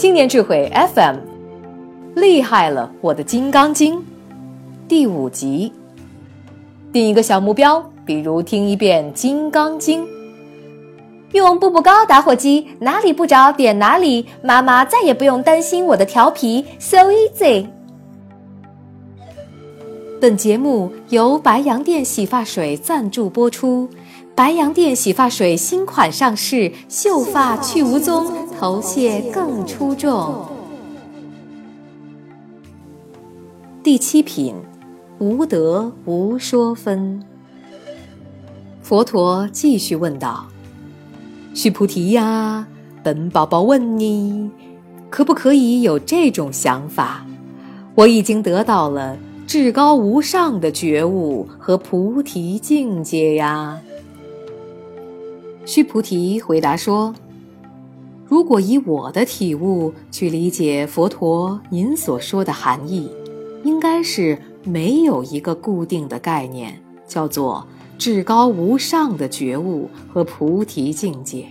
青年智慧 FM，厉害了，我的金刚经，第五集。定一个小目标，比如听一遍《金刚经》。用步步高打火机，哪里不着点哪里，妈妈再也不用担心我的调皮，so easy。本节目由白洋淀洗发水赞助播出。白洋淀洗发水新款上市，秀发去无踪，头屑更出众。第七品，无德无说分。佛陀继续问道：“须菩提呀，本宝宝问你，可不可以有这种想法？我已经得到了至高无上的觉悟和菩提境界呀。”须菩提回答说：“如果以我的体悟去理解佛陀您所说的含义，应该是没有一个固定的概念，叫做至高无上的觉悟和菩提境界。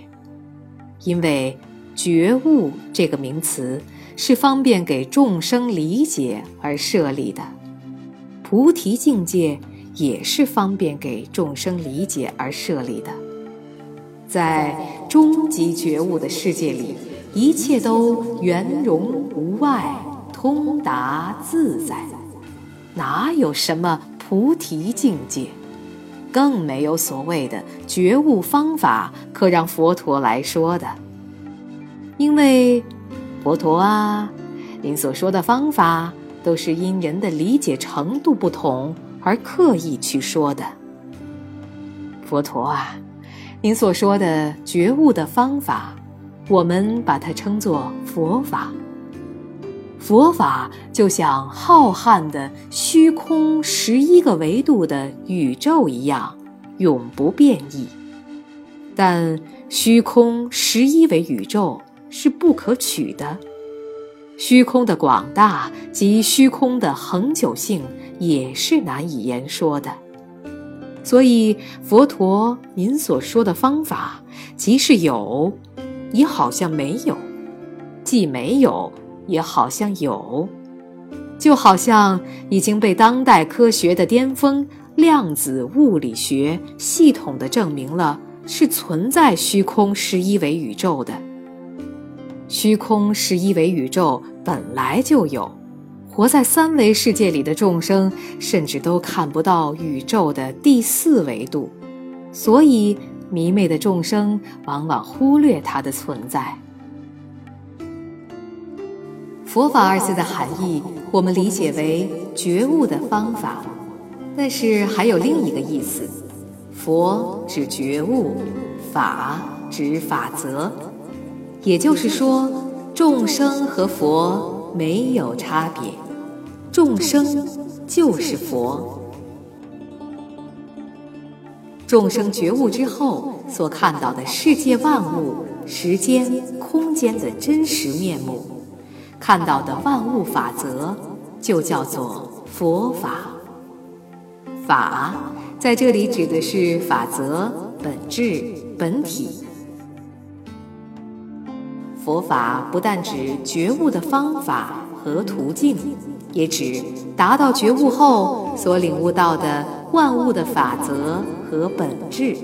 因为觉悟这个名词是方便给众生理解而设立的，菩提境界也是方便给众生理解而设立的。”在终极觉悟的世界里，一切都圆融无碍、通达自在，哪有什么菩提境界？更没有所谓的觉悟方法可让佛陀来说的。因为，佛陀啊，您所说的方法都是因人的理解程度不同而刻意去说的。佛陀啊。您所说的觉悟的方法，我们把它称作佛法。佛法就像浩瀚的虚空十一个维度的宇宙一样，永不变异。但虚空十一维宇宙是不可取的，虚空的广大及虚空的恒久性也是难以言说的。所以，佛陀，您所说的方法，即是有，也好像没有；既没有，也好像有。就好像已经被当代科学的巅峰量子物理学系统的证明了，是存在虚空十一维宇宙的。虚空十一维宇宙本来就有。活在三维世界里的众生，甚至都看不到宇宙的第四维度，所以迷昧的众生往往忽略它的存在。佛法二字的含义，我们理解为觉悟的方法，但是还有另一个意思：佛指觉悟，法指法则，也就是说，众生和佛没有差别。众生就是佛，众生觉悟之后所看到的世界万物、时间、空间的真实面目，看到的万物法则，就叫做佛法。法在这里指的是法则、本质、本体。佛法不但指觉悟的方法和途径。也指达到觉悟后所领悟到的万物的法则和本质。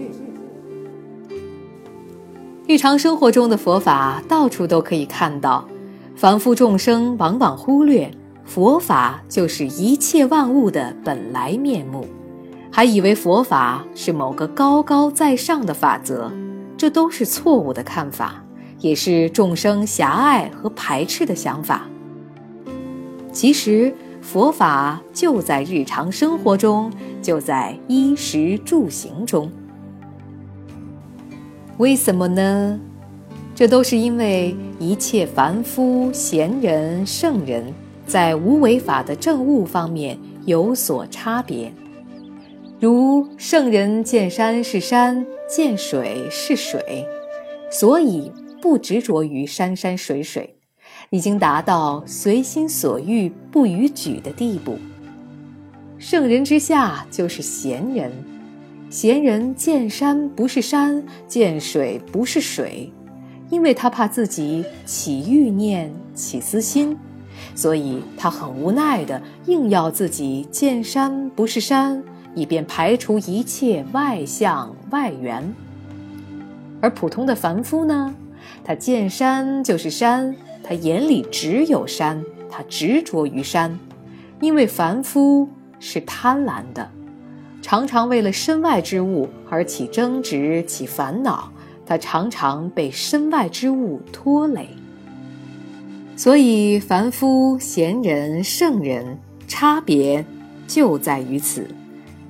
日常生活中的佛法到处都可以看到，凡夫众生往往忽略佛法就是一切万物的本来面目，还以为佛法是某个高高在上的法则，这都是错误的看法，也是众生狭隘和排斥的想法。其实佛法就在日常生活中，就在衣食住行中。为什么呢？这都是因为一切凡夫、贤人、圣人，在无为法的正悟方面有所差别。如圣人见山是山，见水是水，所以不执着于山山水水。已经达到随心所欲不逾矩的地步。圣人之下就是贤人，贤人见山不是山，见水不是水，因为他怕自己起欲念、起私心，所以他很无奈的硬要自己见山不是山，以便排除一切外相外缘。而普通的凡夫呢，他见山就是山，他眼里只有山，他执着于山，因为凡夫是贪婪的。常常为了身外之物而起争执、起烦恼，他常常被身外之物拖累。所以，凡夫、贤人、圣人差别就在于此，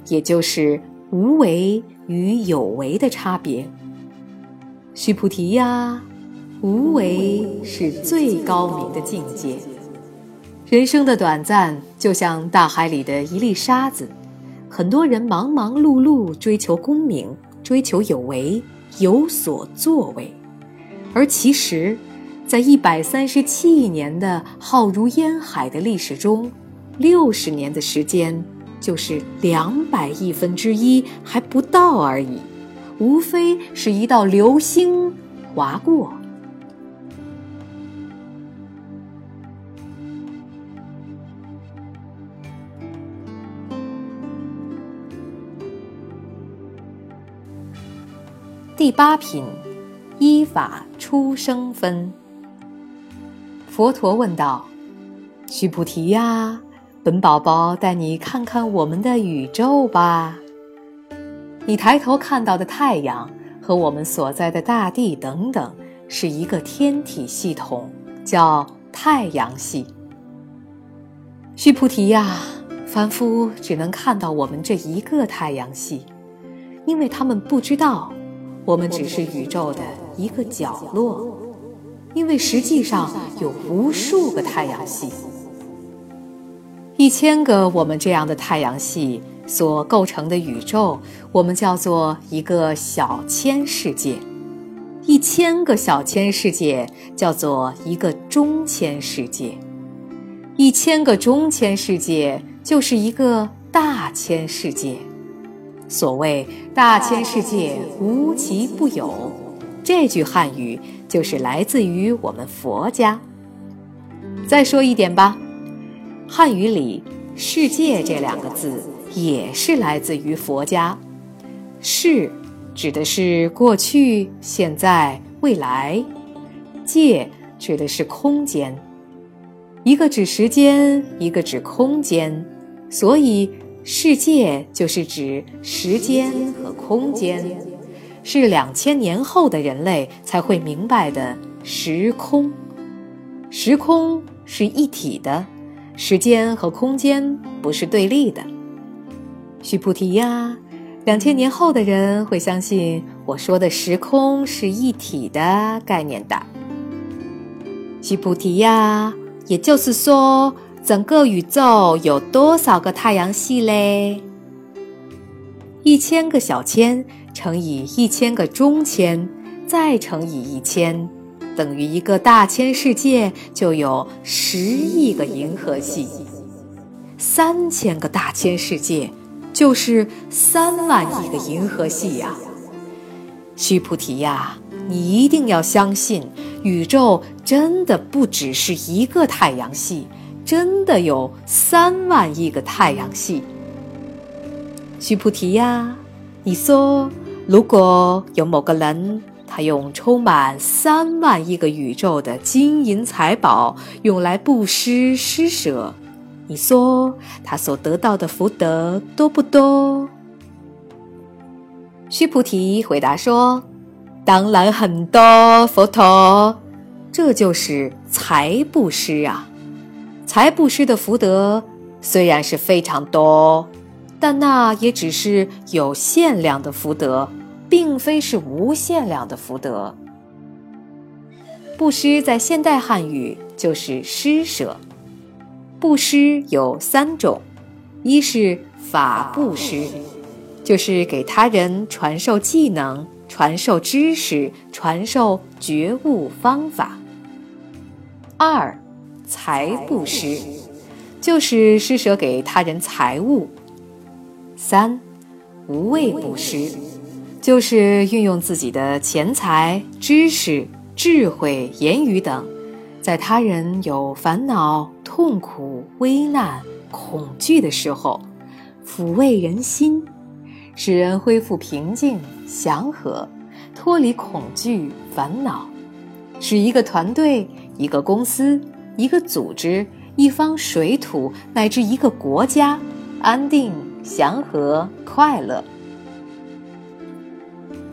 也就是无为与有为的差别。须菩提呀，无为是最高明的境界。人生的短暂，就像大海里的一粒沙子。很多人忙忙碌碌追求功名，追求有为，有所作为，而其实，在一百三十七亿年的浩如烟海的历史中，六十年的时间就是两百亿分之一还不到而已，无非是一道流星划过。第八品，依法出生分。佛陀问道：“须菩提呀，本宝宝带你看看我们的宇宙吧。你抬头看到的太阳和我们所在的大地等等，是一个天体系统，叫太阳系。须菩提呀，凡夫只能看到我们这一个太阳系，因为他们不知道。”我们只是宇宙的一个角落，因为实际上有无数个太阳系，一千个我们这样的太阳系所构成的宇宙，我们叫做一个小千世界；一千个小千世界叫做一个中千世界；一千个中千世界就是一个大千世界。所谓“大千世界无奇不有”，这句汉语就是来自于我们佛家。再说一点吧，汉语里“世界”这两个字也是来自于佛家。世指的是过去、现在、未来；界指的是空间，一个指时间，一个指空间，所以。世界就是指时间和空间，是两千年后的人类才会明白的时空。时空是一体的，时间和空间不是对立的。须菩提呀，两千年后的人会相信我说的时空是一体的概念的。须菩提呀，也就是说。整个宇宙有多少个太阳系嘞？一千个小千乘以一千个中千，再乘以一千，等于一个大千世界，就有十亿个银河系。三千个大千世界，就是三万亿个银河系呀！须菩提呀，你一定要相信，宇宙真的不只是一个太阳系。真的有三万亿个太阳系，须菩提呀，你说，如果有某个人，他用充满三万亿个宇宙的金银财宝用来布施施舍，你说他所得到的福德多不多？须菩提回答说：“当然很多，佛陀，这就是财布施啊。”财布施的福德虽然是非常多，但那也只是有限量的福德，并非是无限量的福德。布施在现代汉语就是施舍。布施有三种，一是法布施，就是给他人传授技能、传授知识、传授觉悟方法。二。财布施，就是施舍给他人财物；三，无畏布施，就是运用自己的钱财、知识、智慧、言语等，在他人有烦恼、痛苦、危难、恐惧的时候，抚慰人心，使人恢复平静、祥和，脱离恐惧、烦恼，使一个团队、一个公司、一个组织、一方水土乃至一个国家安定、祥和、快乐。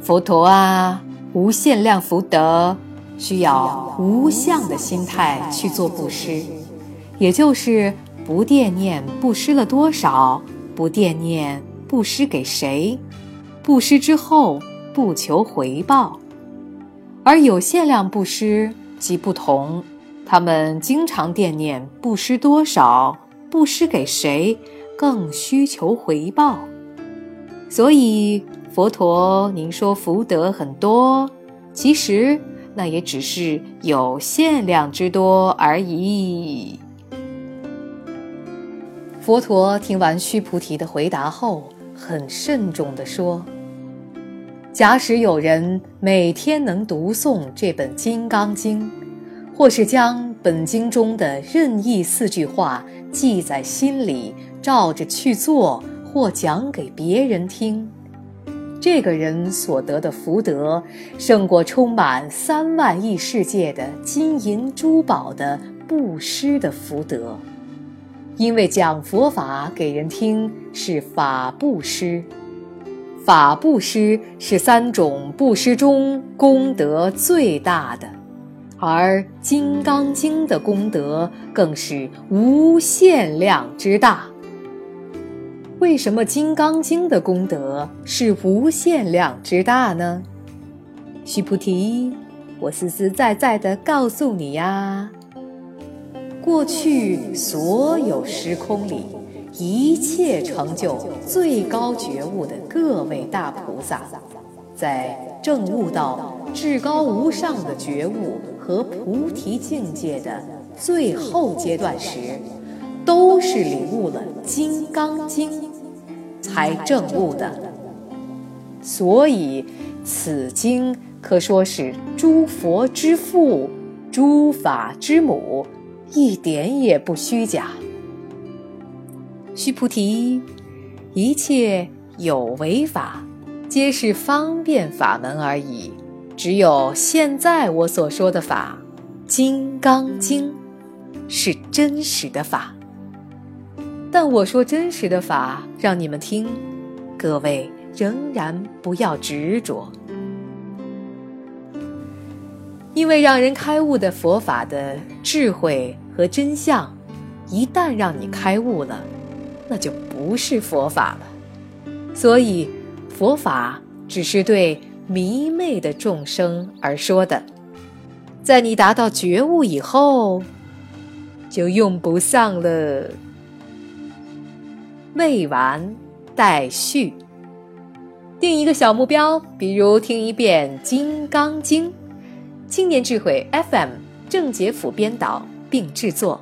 佛陀啊，无限量福德。需要无相的心态去做布施，也就是不惦念布施了多少，不惦念布施给谁，布施之后不求回报。而有限量布施即不同，他们经常惦念布施多少，布施给谁，更需求回报。所以佛陀，您说福德很多，其实。那也只是有限量之多而已。佛陀听完须菩提的回答后，很慎重地说：“假使有人每天能读诵这本《金刚经》，或是将本经中的任意四句话记在心里，照着去做，或讲给别人听。”这个人所得的福德，胜过充满三万亿世界的金银珠宝的布施的福德，因为讲佛法给人听是法布施，法布施是三种布施中功德最大的，而《金刚经》的功德更是无限量之大。为什么《金刚经》的功德是无限量之大呢？须菩提，我实实在在的告诉你呀，过去所有时空里，一切成就最高觉悟的各位大菩萨，在证悟到至高无上的觉悟和菩提境界的最后阶段时，都是领悟了《金刚经》。才证悟的，所以此经可说是诸佛之父、诸法之母，一点也不虚假。须菩提，一切有为法，皆是方便法门而已。只有现在我所说的法，《金刚经》，是真实的法。但我说真实的法让你们听，各位仍然不要执着，因为让人开悟的佛法的智慧和真相，一旦让你开悟了，那就不是佛法了。所以，佛法只是对迷昧的众生而说的，在你达到觉悟以后，就用不上了。未完待续。定一个小目标，比如听一遍《金刚经》。青年智慧 FM 郑杰甫编导并制作。